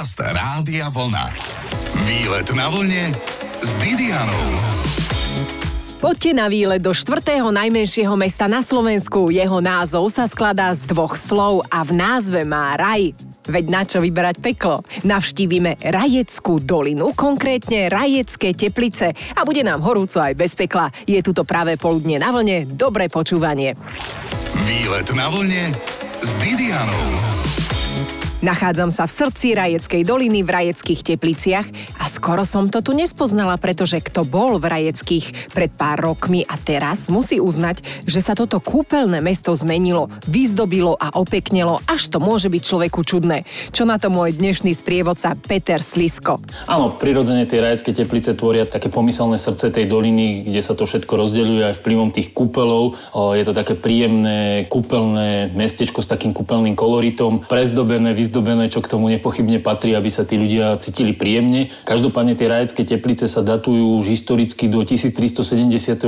Podcast Rádia Vlna. Výlet na vlne s Didianou. Poďte na výlet do štvrtého najmenšieho mesta na Slovensku. Jeho názov sa skladá z dvoch slov a v názve má raj. Veď na čo vyberať peklo? Navštívime Rajeckú dolinu, konkrétne Rajecké teplice a bude nám horúco aj bez pekla. Je tu to práve poludne na vlne, dobré počúvanie. Výlet na vlne s Didianou. Nachádzam sa v srdci Rajeckej doliny v Rajeckých tepliciach a skoro som to tu nespoznala, pretože kto bol v Rajeckých pred pár rokmi a teraz musí uznať, že sa toto kúpeľné mesto zmenilo, vyzdobilo a opeknelo, až to môže byť človeku čudné. Čo na to môj dnešný sprievodca Peter Slisko. Áno, prirodzene tie Rajecké teplice tvoria také pomyselné srdce tej doliny, kde sa to všetko rozdeľuje aj vplyvom tých kúpelov. Je to také príjemné kúpeľné mestečko s takým kúpeľným koloritom, prezdobené, vyzdobené, čo k tomu nepochybne patrí, aby sa tí ľudia cítili príjemne. Každopádne tie rajecké teplice sa datujú už historicky do 1376.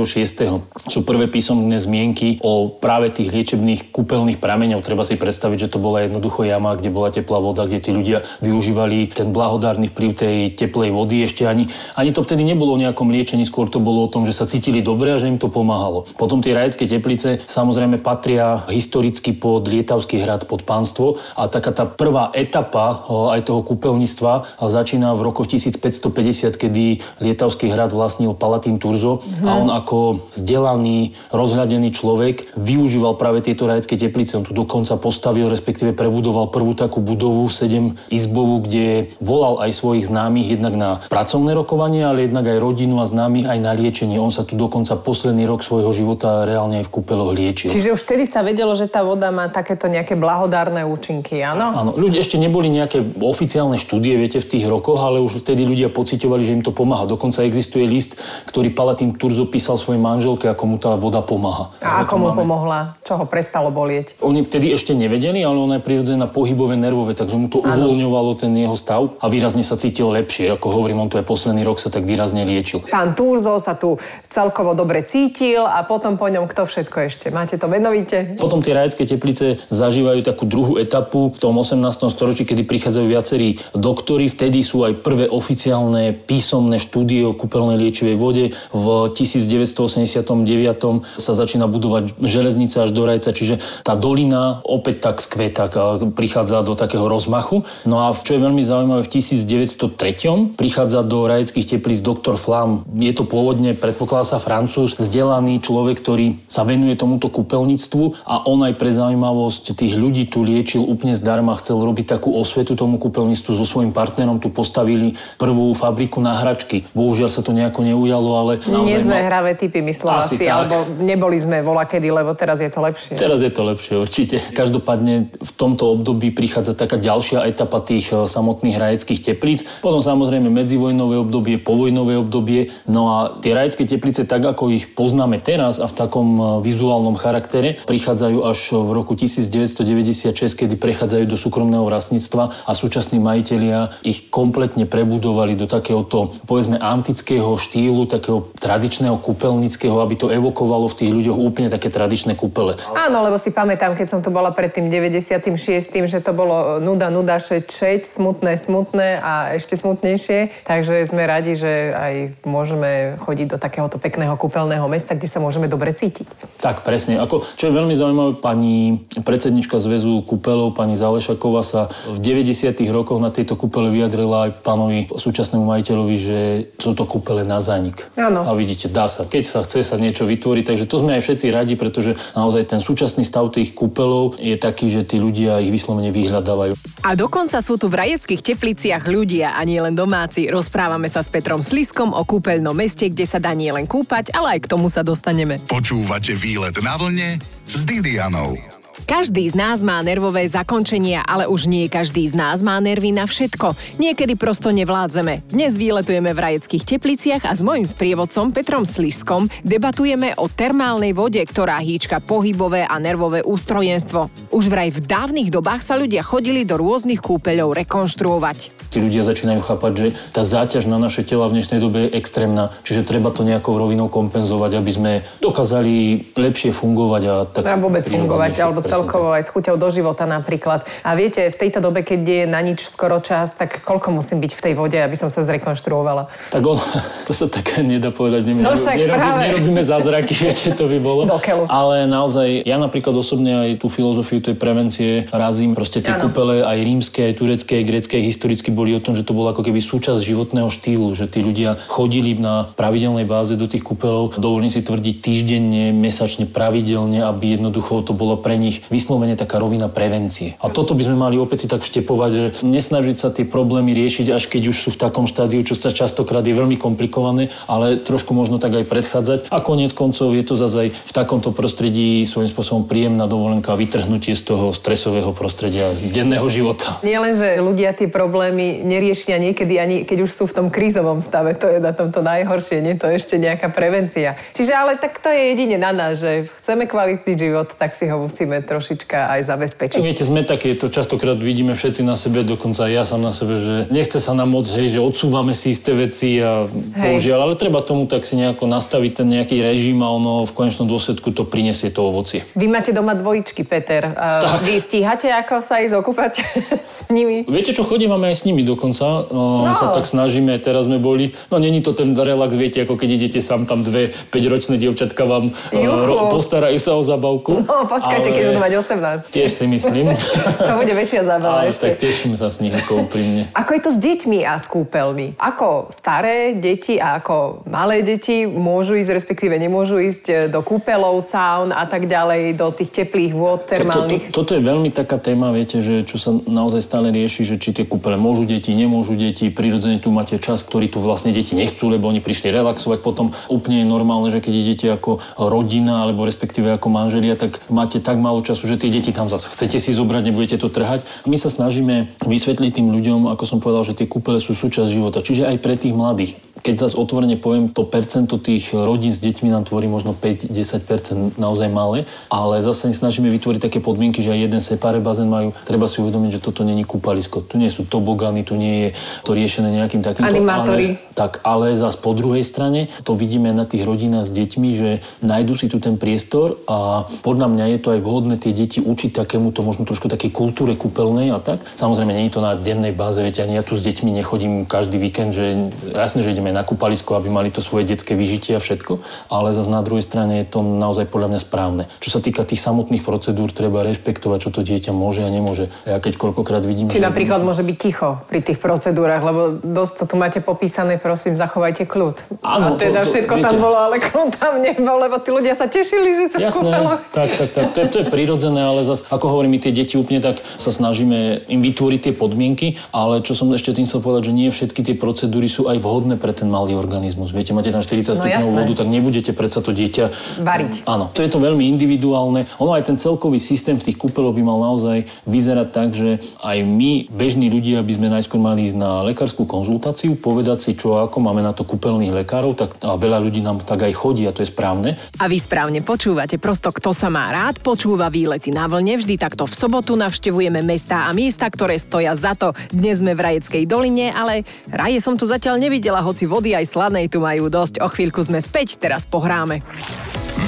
Sú prvé písomné zmienky o práve tých liečebných kúpeľných prameňov. Treba si predstaviť, že to bola jednoducho jama, kde bola teplá voda, kde tí ľudia využívali ten blahodárny vplyv tej teplej vody. Ešte ani, ani to vtedy nebolo o nejakom liečení, skôr to bolo o tom, že sa cítili dobre a že im to pomáhalo. Potom tie rajecké teplice samozrejme patria historicky pod Lietavský hrad, pod pánstvo a taká tá prvá prvá etapa aj toho kúpeľníctva začína v rokoch 1550, kedy Lietavský hrad vlastnil Palatín Turzo mm-hmm. a on ako vzdelaný, rozhľadený človek využíval práve tieto rajecké teplice. On tu dokonca postavil, respektíve prebudoval prvú takú budovu, 7 izbovú, kde volal aj svojich známych jednak na pracovné rokovanie, ale jednak aj rodinu a známych aj na liečenie. On sa tu dokonca posledný rok svojho života reálne aj v kúpeloch liečil. Čiže už vtedy sa vedelo, že tá voda má takéto nejaké blahodárne účinky, áno? Áno, ľudia ešte neboli nejaké oficiálne štúdie, viete, v tých rokoch, ale už vtedy ľudia pocitovali, že im to pomáha. Dokonca existuje list, ktorý Palatín Turzo písal svojej manželke, ako mu tá voda pomáha. A ako mu máme. pomohla? Čo ho prestalo bolieť? Oni vtedy ešte nevedeli, ale ona je prirodzená pohybové nervové, takže mu to ano. uvoľňovalo ten jeho stav a výrazne sa cítil lepšie. Ako hovorím, on to aj posledný rok sa tak výrazne liečil. Pán Turzo sa tu celkovo dobre cítil a potom po ňom kto všetko ešte? Máte to menovite? Potom tie rajecké teplice zažívajú takú druhú etapu v tom 18 storočí, kedy prichádzajú viacerí doktory. Vtedy sú aj prvé oficiálne písomné štúdie o kúpeľnej liečivej vode. V 1989 sa začína budovať železnica až do Rajca, čiže tá dolina opäť tak skveta, prichádza do takého rozmachu. No a čo je veľmi zaujímavé, v 1903 prichádza do rajeckých teplíc doktor Flam. Je to pôvodne, predpokladá sa francúz, vzdelaný človek, ktorý sa venuje tomuto kúpeľníctvu a on aj pre zaujímavosť tých ľudí tu liečil úplne zdarma, chcel robiť takú osvetu tomu kúpeľníctvu so svojím partnerom. Tu postavili prvú fabriku na hračky. Bohužiaľ sa to nejako neujalo, ale... Nie sme ma... hravé typy, myslovací, alebo neboli sme vola kedy, lebo teraz je to lepšie. Teraz je to lepšie, určite. Každopádne v tomto období prichádza taká ďalšia etapa tých e, samotných hrajeckých teplíc. Potom samozrejme medzivojnové obdobie, povojnové obdobie. No a tie rajecké teplice, tak ako ich poznáme teraz a v takom e, vizuálnom charaktere, prichádzajú až v roku 1996, kedy prechádzajú do súkromného vlastníctva a súčasní majitelia ich kompletne prebudovali do takéhoto, povedzme, antického štýlu, takého tradičného kúpeľnického, aby to evokovalo v tých ľuďoch úplne také tradičné kúpele. Áno, lebo si pamätám, keď som tu bola pred tým 96., že to bolo nuda, nuda, šeť, šeť, smutné, smutné a ešte smutnejšie. Takže sme radi, že aj môžeme chodiť do takéhoto pekného kúpeľného mesta, kde sa môžeme dobre cítiť. Tak, presne. Ako, čo je veľmi zaujímavé, pani predsednička Zväzu kúpeľov, pani Zálešaková sa v 90. rokoch na tejto kúpele vyjadrila aj pánovi súčasnému majiteľovi, že sú to kúpele na zánik. Áno. A vidíte, dá sa. Keď sa chce sa niečo vytvoriť, takže to sme aj všetci radi, pretože naozaj ten súčasný stav tých kúpelov je taký, že tí ľudia ich vyslovene vyhľadávajú. A dokonca sú tu v rajeckých tepliciach ľudia a nie len domáci. Rozprávame sa s Petrom Sliskom o kúpeľnom meste, kde sa dá nie len kúpať, ale aj k tomu sa dostaneme. Počúvate výlet na vlne s Didianou. Každý z nás má nervové zakončenia, ale už nie každý z nás má nervy na všetko. Niekedy prosto nevládzeme. Dnes výletujeme v rajeckých tepliciach a s mojim sprievodcom Petrom Slišskom debatujeme o termálnej vode, ktorá hýčka pohybové a nervové ústrojenstvo. Už vraj v dávnych dobách sa ľudia chodili do rôznych kúpeľov rekonštruovať tí ľudia začínajú chápať, že tá záťaž na naše tela v dnešnej dobe je extrémna, čiže treba to nejakou rovinou kompenzovať, aby sme dokázali lepšie fungovať a tak... A vôbec fungovať, alebo celkovo aj s chuťou do života napríklad. A viete, v tejto dobe, keď je na nič skoro čas, tak koľko musím byť v tej vode, aby som sa zrekonštruovala? Tak on, to sa tak nedá povedať. Neviem, no však nerobí, práve. Nerobíme zázraky, viete, to by bolo. Do keľu. Ale naozaj, ja napríklad osobne aj tú filozofiu tej prevencie razím. Proste tie ano. kúpele aj rímske, aj turecké, aj grecké, historicky boli o tom, že to bolo ako keby súčasť životného štýlu, že tí ľudia chodili na pravidelnej báze do tých kúpelov, dovolím si tvrdiť týždenne, mesačne, pravidelne, aby jednoducho to bolo pre nich vyslovene taká rovina prevencie. A toto by sme mali opäť si tak vštepovať, že nesnažiť sa tie problémy riešiť, až keď už sú v takom štádiu, čo sa častokrát je veľmi komplikované, ale trošku možno tak aj predchádzať. A konec koncov je to zase aj v takomto prostredí svojím spôsobom príjemná dovolenka, vytrhnutie z toho stresového prostredia denného života. Nie len, že ľudia tie problémy neriešia niekedy ani keď už sú v tom krízovom stave, to je na tomto najhoršie, nie to je ešte nejaká prevencia. Čiže ale tak to je jedine na nás, že chceme kvalitný život, tak si ho musíme trošička aj zabezpečiť. Viete, sme také, to častokrát vidíme všetci na sebe, dokonca aj ja sám na sebe, že nechce sa nám moc, hej, že odsúvame si isté veci a použiaľ, ale treba tomu tak si nejako nastaviť ten nejaký režim a ono v konečnom dôsledku to prinesie to ovocie. Vy máte doma dvojičky, Peter. Tak. Vy stíhate, ako sa ísť okúpať s nimi? Viete čo, chodívame aj s nimi dokonca. No, no. sa tak snažíme, teraz sme boli, no není to ten relax, viete, ako keď idete sám tam dve 5-ročné dievčatka vám uh, postarajú sa o zabavku. No, počkajte, keď budú mať 18. Tiež si myslím. to bude väčšia zábava ešte. Tak teším sa z nich, ako úprimne. Ako je to s deťmi a s kúpeľmi? Ako staré deti a ako malé deti môžu ísť, respektíve nemôžu ísť e, do kúpeľov, saun a tak ďalej, do tých teplých vôd termálnych? To, to, toto je veľmi taká téma, viete, že čo sa naozaj stále rieši, že či tie kúpele môžu deti, nemôžu deti, prirodzene tu máte čas, ktorý tu vlastne deti nechcú, lebo oni prišli relaxovať. Potom úplne je normálne, že keď idete ako rodina alebo respektíve ako manželia, tak máte tak málo času, že tie deti tam zase chcete si zobrať, nebudete to trhať. My sa snažíme vysvetliť tým ľuďom, ako som povedal, že tie kúpele sú súčasť života. Čiže aj pre tých mladých. Keď zase otvorene poviem, to percento tých rodín s deťmi nám tvorí možno 5-10% naozaj malé, ale zase snažíme vytvoriť také podmienky, že aj jeden separé bazén majú. Treba si uvedomiť, že toto není kúpalisko. Tu nie sú tobogany, tu nie je to riešené nejakým takým... Animátory. Ale, tak, ale zase po druhej strane to vidíme na tých rodinách s deťmi, že nájdu si tu ten priestor a podľa mňa je to aj vhodné tie deti učiť takémuto možno trošku takej kultúre kúpeľnej a tak. Samozrejme, nie je to na dennej báze, viete, ani ja tu s deťmi nechodím každý víkend, že jasne, že ideme na kúpalisko, aby mali to svoje detské vyžitie a všetko, ale zase na druhej strane je to naozaj podľa mňa správne. Čo sa týka tých samotných procedúr, treba rešpektovať, čo to dieťa môže a nemôže. Ja keď koľkokrát vidím, Či že... napríklad môže byť ticho pri tých procedúrach, lebo dosť to tu máte popísané, prosím, zachovajte kľud. Áno, a teda to, to, všetko viete, tam bolo, ale kľud tam nebol, lebo tí ľudia sa tešili, že sa Jasné, v Tak, tak, tak. To je, to je prirodzené, ale zase, ako hovorím, my tie deti úplne tak sa snažíme im vytvoriť tie podmienky, ale čo som ešte tým chcel povedať, že nie všetky tie procedúry sú aj vhodné pre ten malý organizmus. Viete, máte tam 40 no, stupňov vodu, tak nebudete predsa to dieťa variť. Áno, to je to veľmi individuálne. Ono aj ten celkový systém v tých kúpeloch by mal naozaj vyzerať tak, že aj my, bežní ľudia, by sme najskôr mali ísť na lekárskú konzultáciu, povedať si, čo ako máme na to kúpeľných lekárov, tak a veľa ľudí nám tak aj chodí a to je správne. A vy správne počúvate, prosto kto sa má rád, počúva výlety na vlne, vždy takto v sobotu navštevujeme mestá a miesta, ktoré stoja za to. Dnes sme v Rajeckej doline, ale raje som tu zatiaľ nevidela, hoci vody aj slanej tu majú dosť. O chvíľku sme späť, teraz pohráme.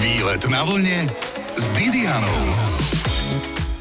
Výlet na vlne s Didianou.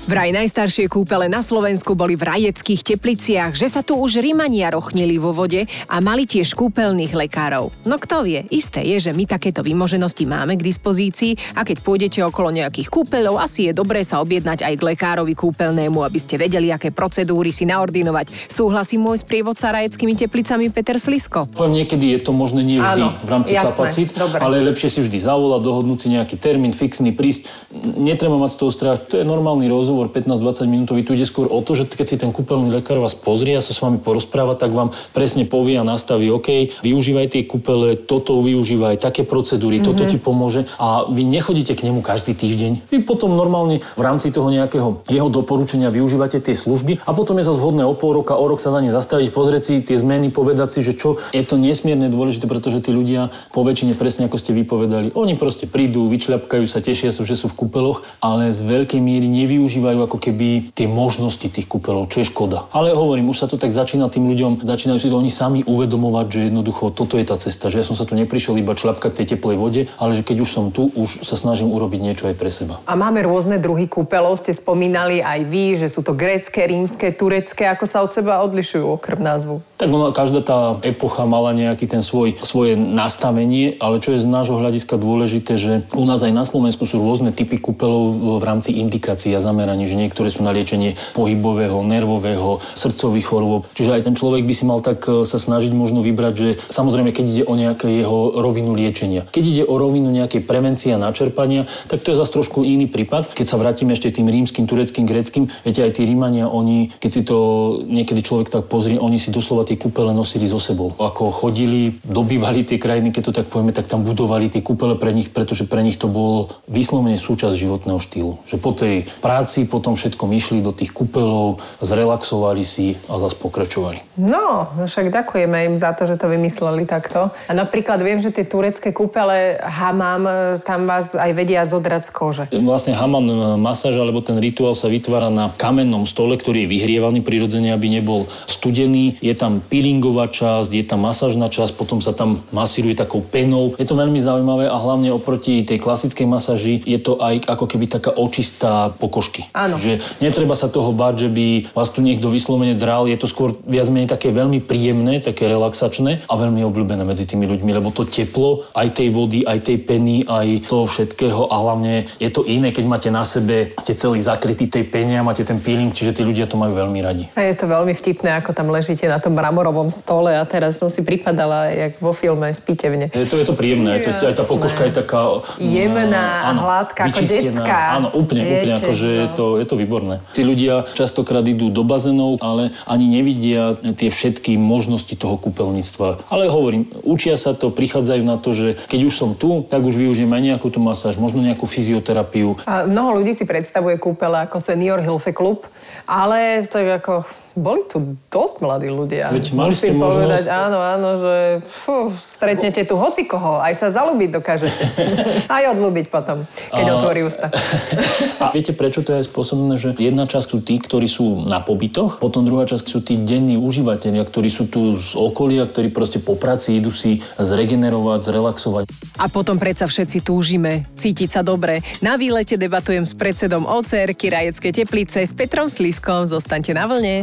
Vraj najstaršie kúpele na Slovensku boli v rajeckých tepliciach, že sa tu už Rimania rochnili vo vode a mali tiež kúpeľných lekárov. No kto vie, isté je, že my takéto vymoženosti máme k dispozícii a keď pôjdete okolo nejakých kúpeľov, asi je dobré sa objednať aj k lekárovi kúpeľnému, aby ste vedeli, aké procedúry si naordinovať. Súhlasí môj sprievodca rajeckými teplicami Peter Slisko. Niekedy je to možné nie vždy Áno, v rámci jasné, kapacít, dobre. ale lepšie si vždy zavolať, dohodnúť si nejaký termín fixný, prísť. Netreba mať z toho strach, to je normálny rozhovor rozhovor 15-20 minútový, tu ide skôr o to, že keď si ten kúpeľný lekár vás pozrie a sa s vami porozpráva, tak vám presne povie a nastaví, OK, využívaj tie kúpele, toto využívaj, také procedúry, mm-hmm. toto mhm. ti pomôže a vy nechodíte k nemu každý týždeň. Vy potom normálne v rámci toho nejakého jeho doporučenia využívate tie služby a potom je zase vhodné o pol roka, o rok sa na ne zastaviť, pozrieť si tie zmeny, povedať si, že čo je to nesmierne dôležité, pretože tí ľudia po väčšine presne ako ste vypovedali, oni proste prídu, vyčľapkajú sa, tešia sa, že sú v kúpeloch, ale z veľkej miery nevyužívajú nevyužívajú ako keby tie možnosti tých kúpeľov, čo je škoda. Ale hovorím, už sa to tak začína tým ľuďom, začínajú si to oni sami uvedomovať, že jednoducho toto je tá cesta, že ja som sa tu neprišiel iba člapkať tej teplej vode, ale že keď už som tu, už sa snažím urobiť niečo aj pre seba. A máme rôzne druhy kúpeľov, ste spomínali aj vy, že sú to grécké, rímske, turecké, ako sa od seba odlišujú okrem názvu? Tak ono, každá tá epocha mala nejaký ten svoj, svoje nastavenie, ale čo je z nášho hľadiska dôležité, že u nás aj na Slovensku sú rôzne typy kúpeľov v rámci indikácií a zameraní, že niektoré sú na liečenie pohybového, nervového, srdcových chorôb. Čiže aj ten človek by si mal tak e, sa snažiť možno vybrať, že samozrejme, keď ide o nejaké jeho rovinu liečenia. Keď ide o rovinu nejakej prevencie a načerpania, tak to je zase trošku iný prípad. Keď sa vrátime ešte tým rímským, tureckým, greckým, viete, aj tí Rímania, oni, keď si to niekedy človek tak pozrie, oni si doslova tie kúpele nosili so sebou. Ako chodili, dobývali tie krajiny, keď to tak povieme, tak tam budovali tie kúpele pre nich, pretože pre nich to bolo vyslovene súčasť životného štýlu. Že po tej práci, potom všetkom išli do tých kúpelov, zrelaxovali si a zase pokračovali. No, však ďakujeme im za to, že to vymysleli takto. A napríklad viem, že tie turecké kúpele hamam, tam vás aj vedia zodrať z kože. Vlastne hamam e, masáž alebo ten rituál sa vytvára na kamennom stole, ktorý je vyhrievaný prirodzene, aby nebol studený. Je tam peelingová časť, je tam masážna časť, potom sa tam masíruje takou penou. Je to veľmi zaujímavé a hlavne oproti tej klasickej masáži je to aj ako keby taká očistá pokožky. Áno. Čiže netreba sa toho báť, že by vás tu niekto vyslovene dral. Je to skôr viac menej také veľmi príjemné, také relaxačné a veľmi obľúbené medzi tými ľuďmi, lebo to teplo aj tej vody, aj tej peny, aj toho všetkého a hlavne je to iné, keď máte na sebe, ste celý zakrytý tej pene a máte ten peeling, čiže tí ľudia to majú veľmi radi. A je to veľmi vtipné, ako tam ležíte na tom mramorovom stole a teraz som si pripadala, jak vo filme Spítevne. Je to, je to príjemné, je to, aj tá pokožka je taká... Jemná, áno, hladká, ako detská. Áno, úplne, Viete, úplne, akože no. je, to, je to výborné. Tí ľudia častokrát idú do bazénov, ale ani nevidia tie všetky možnosti toho kúpeľníctva. Ale hovorím, učia sa to, prichádzajú na to, že keď už som tu, tak už využijem aj nejakú tú masáž, možno nejakú fyzioterapiu. A mnoho ľudí si predstavuje kúpele ako senior Hilfe Club, ale tak ako boli tu dosť mladí ľudia. Veď mali Musím povedať, možnosť... áno, áno, že fú, stretnete tu hoci koho, aj sa zalúbiť dokážete. aj odlúbiť potom, keď a... otvorí ústa. a viete, prečo to je spôsobené, že jedna časť sú tí, ktorí sú na pobytoch, potom druhá časť sú tí denní užívateľia, ktorí sú tu z okolia, ktorí proste po práci idú si zregenerovať, zrelaxovať. A potom predsa všetci túžime cítiť sa dobre. Na výlete debatujem s predsedom OCR Rajecké teplice s Petrom Sliskom. Zostaňte na vlne.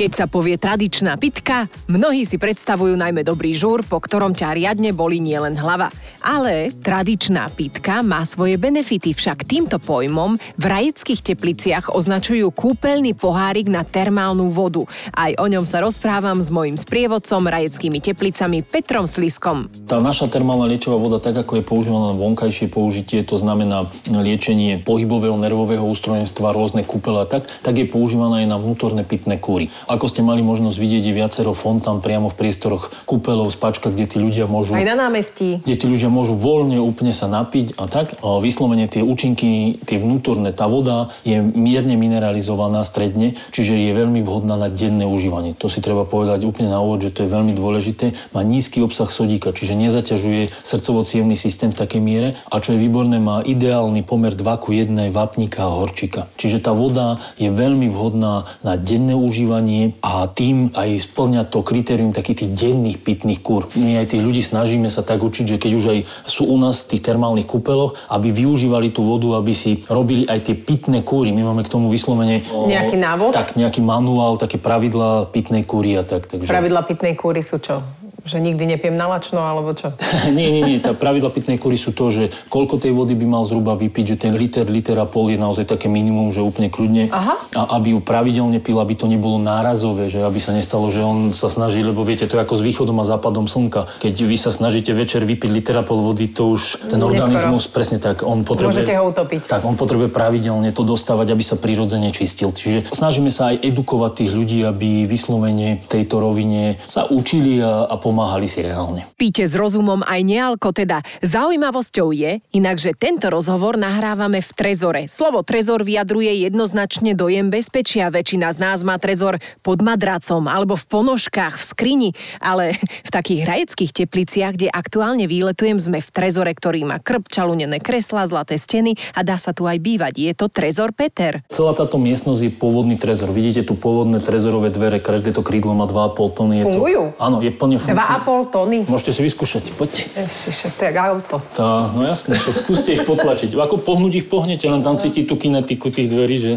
Keď sa povie tradičná pitka, mnohí si predstavujú najmä dobrý žúr, po ktorom ťa riadne boli nielen hlava. Ale tradičná pitka má svoje benefity, však týmto pojmom v rajeckých tepliciach označujú kúpeľný pohárik na termálnu vodu. Aj o ňom sa rozprávam s mojim sprievodcom rajeckými teplicami Petrom Sliskom. Tá naša termálna liečová voda, tak ako je používaná na vonkajšie použitie, to znamená liečenie pohybového nervového ústrojenstva, rôzne kúpele a tak, tak je používaná aj na vnútorné pitné kúry. Ako ste mali možnosť vidieť, je viacero fontán priamo v priestoroch kúpelov, spačka, kde tí ľudia môžu... Aj na námestí. Kde tí ľudia môžu voľne úplne sa napiť a tak. A vyslovene tie účinky, tie vnútorné, tá voda je mierne mineralizovaná stredne, čiže je veľmi vhodná na denné užívanie. To si treba povedať úplne na úvod, že to je veľmi dôležité. Má nízky obsah sodíka, čiže nezaťažuje srdcovo systém v takej miere a čo je výborné, má ideálny pomer 2 ku 1 vápnika a horčika. Čiže tá voda je veľmi vhodná na denné užívanie a tým aj splňa to kritérium takých tých denných pitných kúr. My aj tých ľudí snažíme sa tak učiť, že keď už aj sú u nás v tých termálnych kúpeloch, aby využívali tú vodu, aby si robili aj tie pitné kúry. My máme k tomu vyslovene... Nejaký návod? Tak, nejaký manuál, také pravidlá pitnej kúry a tak. Takže... Pravidla pitnej kúry sú čo? Že nikdy nepiem na lačno, alebo čo? nie, nie, nie. Tá pravidla pitnej kúry sú to, že koľko tej vody by mal zhruba vypiť, že ten liter, liter a pol je naozaj také minimum, že úplne kľudne. Aha. A aby ju pravidelne pil, aby to nebolo nárazové, že aby sa nestalo, že on sa snaží, lebo viete, to je ako s východom a západom slnka. Keď vy sa snažíte večer vypiť liter a pol vody, to už ten organizmus, Neskoro. presne tak, on potrebuje... Môžete ho utopiť. Tak, on potrebuje pravidelne to dostávať, aby sa prirodzene čistil. Čiže snažíme sa aj edukovať tých ľudí, aby vyslovene tejto rovine sa učili a, a pomáhali si reálne. Píte s rozumom aj nealko teda. Zaujímavosťou je, inak, že tento rozhovor nahrávame v trezore. Slovo trezor vyjadruje jednoznačne dojem bezpečia. Väčšina z nás má trezor pod madracom alebo v ponožkách, v skrini, ale v takých hrajeckých tepliciach, kde aktuálne výletujem, sme v trezore, ktorý má krp, čalunené kresla, zlaté steny a dá sa tu aj bývať. Je to trezor Peter. Celá táto miestnosť je pôvodný trezor. Vidíte tu pôvodné trezorové dvere, každé to krídlo má 2,5 tony. Je Fungujú? To, áno, je plne funkčné. 2,5 tony? Môžete si vyskúšať, poďte. Ježiše, to je auto. Tá, no jasné, však skúste ich potlačiť. Ako pohnúť ich pohnete, len tam cíti tú kinetiku tých dverí, že...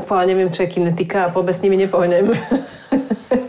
Úplne neviem, čo je kinetika a vôbec s nimi nepohnem.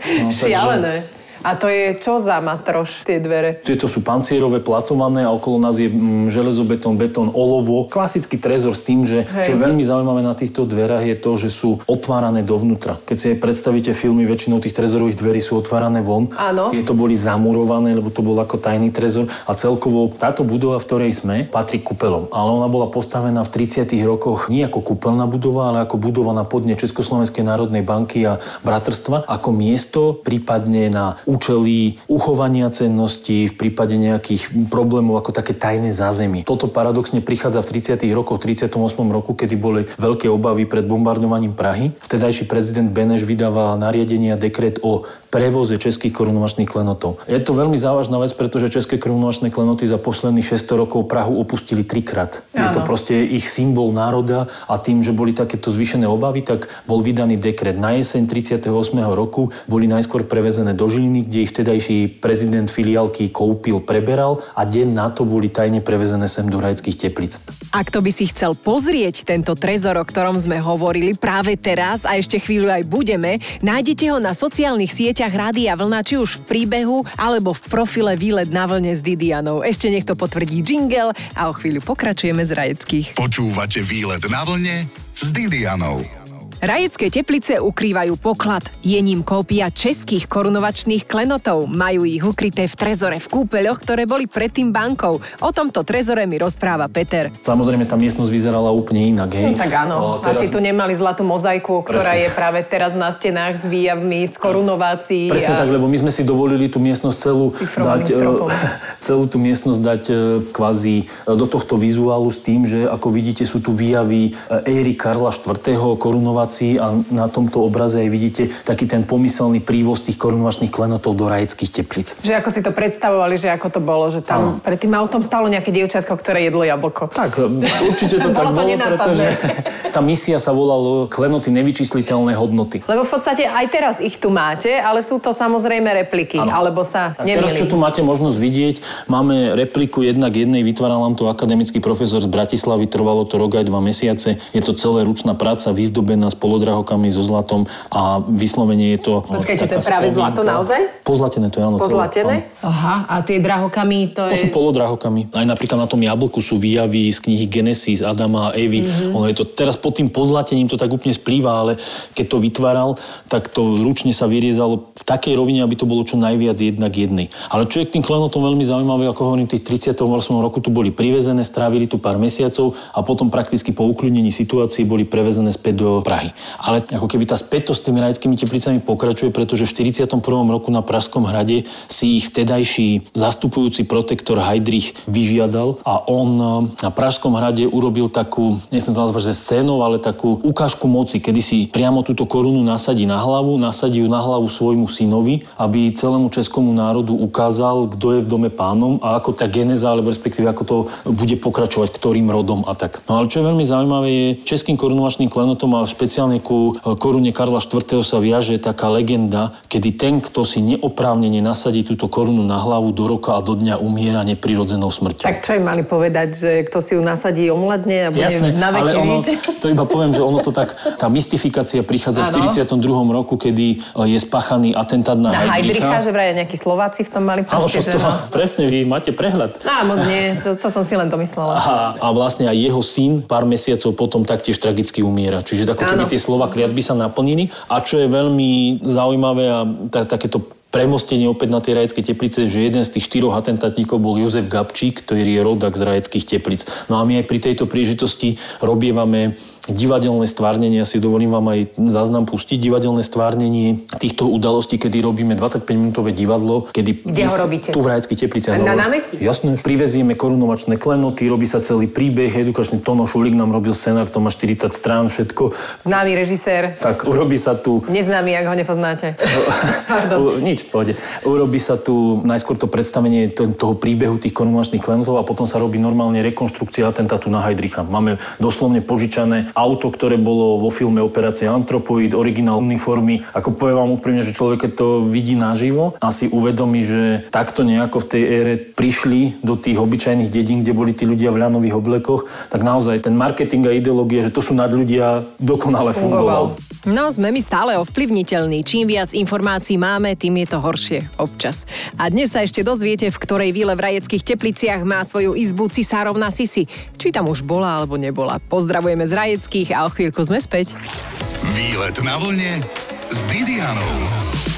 No, takže- Šialené. A to je čo za matroš, tie dvere? Tieto sú pancierové, platované a okolo nás je mm, železobetón, betón, olovo. Klasický trezor s tým, že Hej. čo je veľmi zaujímavé na týchto dverách je to, že sú otvárané dovnútra. Keď si aj predstavíte filmy, väčšinou tých trezorových dverí sú otvárané von. Áno. Tieto boli zamurované, lebo to bol ako tajný trezor. A celkovo táto budova, v ktorej sme, patrí kúpelom. Ale ona bola postavená v 30. rokoch nie ako kúpeľná budova, ale ako budova na podne Československej národnej banky a bratrstva, ako miesto prípadne na účely uchovania cenností, v prípade nejakých problémov ako také tajné zázemie. Toto paradoxne prichádza v 30. rokoch, 38. roku, kedy boli veľké obavy pred bombardovaním Prahy. Vtedajší prezident Beneš vydával nariadenie a dekret o prevoze českých korunovačných klenotov. Je to veľmi závažná vec, pretože české korunovačné klenoty za posledných 600 rokov Prahu opustili trikrát. Je to Áno. proste ich symbol národa a tým, že boli takéto zvýšené obavy, tak bol vydaný dekret. Na jeseň 38. roku boli najskôr prevezené do Žiliny, kde ich vtedajší prezident filiálky koupil, preberal a deň na to boli tajne prevezené sem do rajských teplic. Ak to by si chcel pozrieť tento trezor, o ktorom sme hovorili práve teraz a ešte chvíľu aj budeme, nájdete ho na sociálnych sieťach Rádia Vlna, či už v príbehu, alebo v profile Výlet na vlne s Didianou. Ešte nech to potvrdí jingle a o chvíľu pokračujeme z Rajeckých. Počúvate výlet na vlne s Didianou. Rajecké teplice ukrývajú poklad. Je ním kópia českých korunovačných klenotov. Majú ich ukryté v trezore v kúpeľoch, ktoré boli predtým bankou. O tomto trezore mi rozpráva Peter. Samozrejme, tá miestnosť vyzerala úplne inak. Hej. No, tak áno, O, teraz- asi tu nemali zlatú mozaiku, ktorá Presne. je práve teraz na stenách s výjavmi z korunovácií. Presne a... tak, lebo my sme si dovolili tú miestnosť celú dať, e, stropom. celú tú miestnosť dať e, kvázi e, do tohto vizuálu s tým, že ako vidíte sú tu výjavy éry Karla IV. Korunovací a na tomto obraze aj vidíte taký ten pomyselný prívoz tých korunovačných klenotov do rajeckých teplic. Že ako si to predstavovali, že ako to bolo, že tam Áno. pred tým autom stalo nejaké dievčatko, ktoré jedlo jablko. Tak, určite to tak Bolo bolo, pretože tá misia sa volala klenoty nevyčísliteľné hodnoty. Lebo v podstate aj teraz ich tu máte, ale sú to samozrejme repliky, Áno. alebo sa Tak teraz, čo tu nemýlim. máte možnosť vidieť, máme repliku jednak jednej, vytváral nám to akademický profesor z Bratislavy, trvalo to rok aj dva mesiace. Je to celé ručná práca, vyzdobená s polodrahokami, so zlatom a vyslovene je to... Počkajte, to je práve zlato naozaj? Pozlatené to je, áno. celé, áno. Pozlatené? Aha, a tie drahokamy, to To sú je... polodrahokami. Aj napríklad na tom jablku sú výjavy z knihy Genesis Adama a Evy. Mhm. Mm-hmm. Ono je to teraz pod tým pozlatením to tak úplne splýva, ale keď to vytváral, tak to ručne sa vyriezalo v takej rovine, aby to bolo čo najviac jednak jednej. Ale čo je k tým klenotom veľmi zaujímavé, ako hovorím, v tých 38 roku tu boli privezené, strávili tu pár mesiacov a potom prakticky po ukludnení situácií boli prevezené späť do Prahy. Ale ako keby tá spätosť s tými rajskými teplicami pokračuje, pretože v 41. roku na Pražskom hrade si ich vtedajší zastupujúci protektor Heidrich vyžiadal a on e, na Pražskom hrade urobil takú, nechcem to nazvať, že scénou, ale takú ukážku moci, kedy si priamo túto korunu nasadí na hlavu, nasadí ju na hlavu svojmu synovi, aby celému českomu národu ukázal, kto je v dome pánom a ako tá geneza, alebo respektíve ako to bude pokračovať, ktorým rodom a tak. No ale čo je veľmi zaujímavé je, českým korunovačným klenotom a špeciálne ku e, korune Karla IV. sa viaže taká legenda, kedy ten, kto si neoprávnene nasadí túto korunu na hlavu do roka a do dňa umiera neprirodzenou smrťou. Tak čo im mali povedať, že kto si ju nasadí omladne a bude Jasné, na ale veky ono, žiť? to iba poviem, že ono to tak, tá mystifikácia prichádza Áno. v 42. roku, kedy e, je spáchaný atentát na, Na Heidricha. Heidricha, že vraj nejakí Slováci v tom mali proste, že to, no. presne, vy máte prehľad. No, moc nie, to, to som si len domyslela. A, a vlastne aj jeho syn pár mesiacov potom taktiež tragicky umiera. Čiže ako keby. Tie slova kliatby sa naplnili. A čo je veľmi zaujímavé a ta, takéto premostenie opäť na tie rajecké teplice, že jeden z tých štyroch atentátníkov bol Jozef Gabčík, ktorý je rodak z rajeckých teplic. No a my aj pri tejto príležitosti robievame divadelné stvárnenie, si dovolím vám aj záznam pustiť, divadelné stvárnenie týchto udalostí, kedy robíme 25-minútové divadlo, kedy... Kde ho robíte? Tu v Rajeckých tepliciach. Na námestí? Jasné, privezieme korunovačné klenoty, robí sa celý príbeh, edukačný Tono Šulík nám robil scenár, to má 40 strán, všetko. Známy režisér. Tak urobí sa tu... Neznámy, ak ho nepoznáte. Pardon. Nič, pohode. Urobí sa tu najskôr to predstavenie toho príbehu tých korunovačných klenotov a potom sa robí normálne rekonštrukcia atentátu na Heidricha. Máme doslovne požičané auto, ktoré bolo vo filme Operácia Antropoid, originál uniformy. Ako poviem vám úprimne, že človek, to vidí naživo a si uvedomí, že takto nejako v tej ére prišli do tých obyčajných dedín, kde boli tí ľudia v ľanových oblekoch, tak naozaj ten marketing a ideológia, že to sú nad ľudia, dokonale fungoval. No, sme my stále ovplyvniteľní. Čím viac informácií máme, tým je to horšie občas. A dnes sa ešte dozviete, v ktorej výle v rajeckých tepliciach má svoju izbu cisárovna Sisi. Či tam už bola alebo nebola. Pozdravujeme z rajeckých a o chvíľku sme späť. Výlet na vlne s Didianou.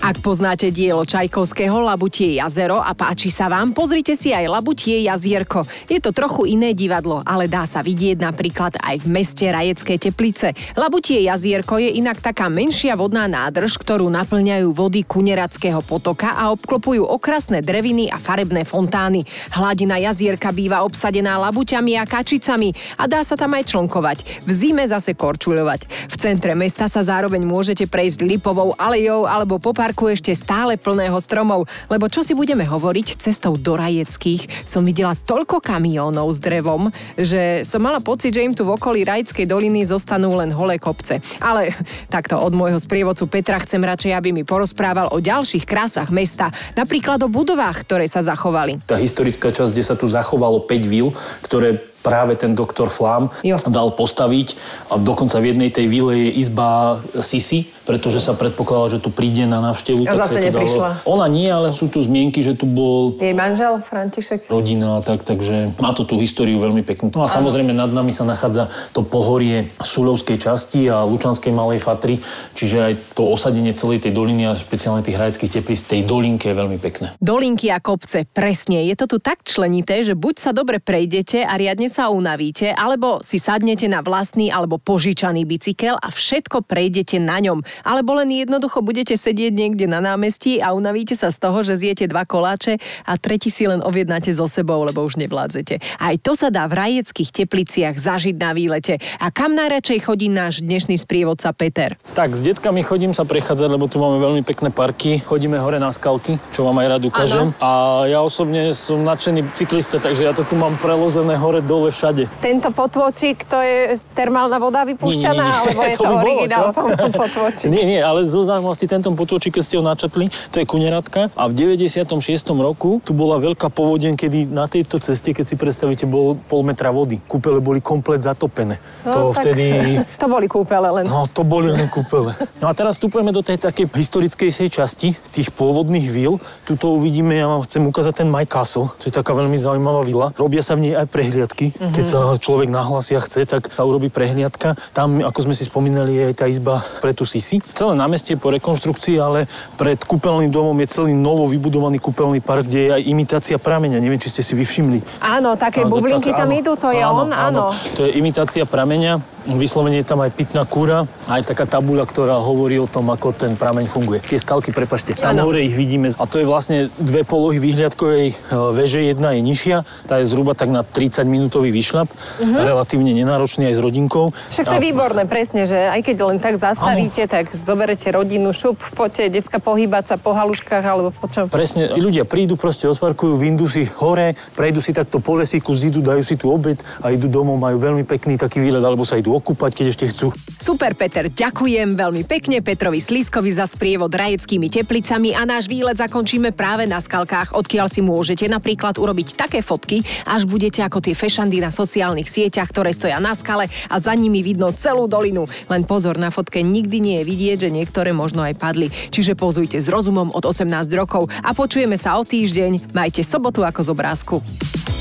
Ak poznáte dielo Čajkovského Labutie jazero a páči sa vám, pozrite si aj Labutie jazierko. Je to trochu iné divadlo, ale dá sa vidieť napríklad aj v meste Rajecké teplice. Labutie jazierko je inak taká menšia vodná nádrž, ktorú naplňajú vody Kunerackého potoka a obklopujú okrasné dreviny a farebné fontány. Hladina jazierka býva obsadená labuťami a kačicami a dá sa tam aj člnkovať. V zime zase korčuľovať. V centre mesta sa zároveň môžete prejsť lipovou alejou alebo po parku ešte stále plného stromov, lebo čo si budeme hovoriť, cestou do Rajeckých som videla toľko kamiónov s drevom, že som mala pocit, že im tu v okolí Rajeckej doliny zostanú len holé kopce. Ale takto od môjho sprievodcu Petra chcem radšej, aby mi porozprával o ďalších krásach mesta, napríklad o budovách, ktoré sa zachovali. Tá historická časť, kde sa tu zachovalo 5 vil, ktoré práve ten doktor Flam jo. dal postaviť a dokonca v jednej tej vile je izba Sisi, pretože sa predpokladalo, že tu príde na návštevu. A zase neprišla. Dalo... Ona nie, ale sú tu zmienky, že tu bol... Jej manžel František. Rodina, tak, takže má to tú históriu veľmi peknú. No a samozrejme nad nami sa nachádza to pohorie Sulovskej časti a Lučanskej Malej Fatry, čiže aj to osadenie celej tej doliny a špeciálne tých hrajeckých teplíc tej dolinke je veľmi pekné. Dolinky a kopce, presne. Je to tu tak členité, že buď sa dobre prejdete a riadne sa unavíte, alebo si sadnete na vlastný alebo požičaný bicykel a všetko prejdete na ňom. Alebo len jednoducho budete sedieť niekde na námestí a unavíte sa z toho, že zjete dva koláče a tretí si len objednáte so sebou, lebo už nevládzete. Aj to sa dá v rajeckých tepliciach zažiť na výlete. A kam najradšej chodí náš dnešný sprievodca Peter? Tak, s deckami chodím sa prechádzať, lebo tu máme veľmi pekné parky. Chodíme hore na skalky, čo vám aj rád ukážem. Ano. A ja osobne som nadšený cyklista, takže ja to tu mám prelozené hore dole dole všade. Tento potôčik, to je termálna voda vypúšťaná, nie, nie, nie. alebo je to, to originál potôčik? Nie, nie, ale zo zaujímavosti tento potôčik, keď ste ho načetli, to je kuneratka a v 96. roku tu bola veľká povodeň, kedy na tejto ceste, keď si predstavíte, bol pol metra vody. Kúpele boli komplet zatopené. No, to vtedy... To boli kúpele len. No, to boli len kúpele. No a teraz vstupujeme do tej takej historickej časti tých pôvodných vil. Tuto uvidíme, ja vám chcem ukázať ten My Castle, to je taká veľmi zaujímavá vila. Robia sa v nej aj prehliadky Mm-hmm. Keď sa človek nahlasia chce, tak sa urobí prehliadka. Tam, ako sme si spomínali, je aj tá izba pre tú Sisi. Celé námestie po rekonštrukcii, ale pred kúpeľným domom je celý novo vybudovaný kúpeľný park, kde je aj imitácia prameňa. Neviem, či ste si vyvšimli. Áno, také áno, bublinky tak, tam áno, idú, to je áno, on, áno. áno. To je imitácia prameňa. Vyslovene je tam aj pitná kúra, aj taká tabuľa, ktorá hovorí o tom, ako ten prameň funguje. Tie skalky, prepašte, tam ano. hore ich vidíme. A to je vlastne dve polohy výhľadkovej e, veže. Jedna je nižšia, tá je zhruba tak na 30 minútový vyšľap, uh-huh. relatívne nenáročný aj s rodinkou. Však to je výborné, presne, že aj keď len tak zastavíte, ano. tak zoberete rodinu, šup, poďte, decka pohybať sa po haluškách alebo po čom. Presne, tí ľudia prídu, proste odparkujú, vyndú si hore, prejdú si takto po lesíku, zidu, dajú si tu obed a idú domov, majú veľmi pekný taký výlet, alebo sa idú idú okúpať, keď ešte chcú. Super, Peter, ďakujem veľmi pekne Petrovi Sliskovi za sprievod rajeckými teplicami a náš výlet zakončíme práve na skalkách, odkiaľ si môžete napríklad urobiť také fotky, až budete ako tie fešandy na sociálnych sieťach, ktoré stoja na skale a za nimi vidno celú dolinu. Len pozor, na fotke nikdy nie je vidieť, že niektoré možno aj padli. Čiže pozujte s rozumom od 18 rokov a počujeme sa o týždeň. Majte sobotu ako z obrázku.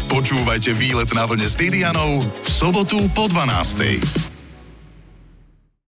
Počúvajte výlet na vlne s Didianou v sobotu po 12.